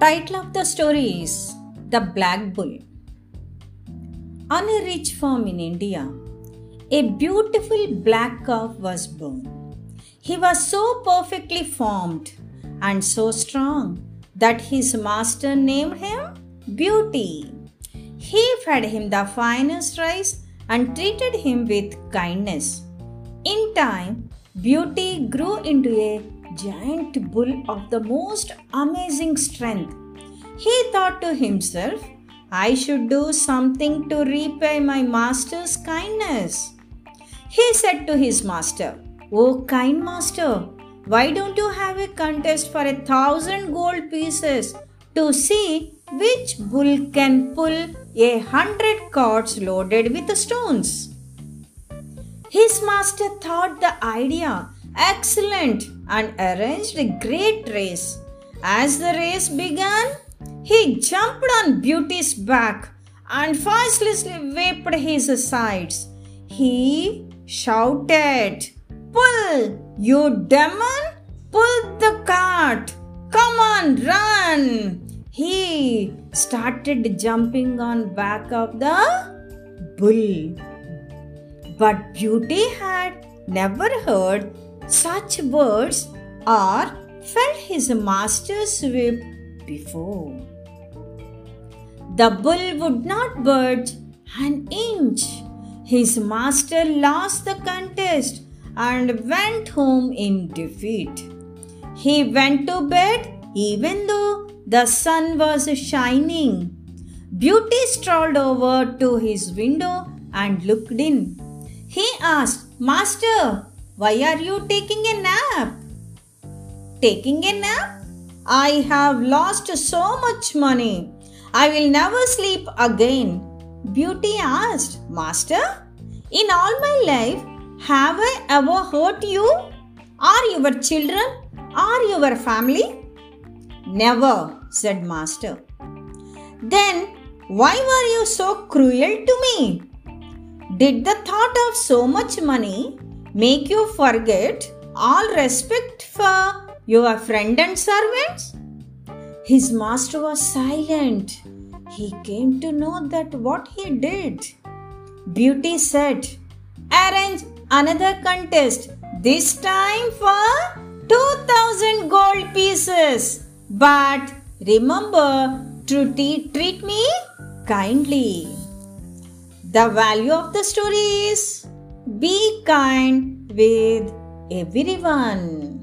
Title of the story is The Black Bull. On a rich farm in India, a beautiful black calf was born. He was so perfectly formed and so strong that his master named him Beauty. He fed him the finest rice and treated him with kindness. In time, Beauty grew into a giant bull of the most amazing strength. He thought to himself, I should do something to repay my master's kindness. He said to his master, Oh, kind master, why don't you have a contest for a thousand gold pieces to see which bull can pull a hundred carts loaded with stones? His master thought the idea excellent and arranged a great race. As the race began, he jumped on Beauty's back and fastly whipped his sides. He shouted, Pull, you demon! Pull the cart! Come on, run! He started jumping on back of the bull. But Beauty had never heard such words or felt his master's whip before. The bull would not budge an inch. His master lost the contest and went home in defeat. He went to bed even though the sun was shining. Beauty strolled over to his window and looked in. He asked, Master, why are you taking a nap? Taking a nap? I have lost so much money. I will never sleep again. Beauty asked, Master, in all my life, have I ever hurt you, or your children, or your family? Never, said Master. Then why were you so cruel to me? Did the thought of so much money make you forget all respect for your friend and servants? His master was silent. He came to know that what he did. Beauty said, Arrange another contest, this time for 2000 gold pieces. But remember to treat me kindly. The value of the story is be kind with everyone.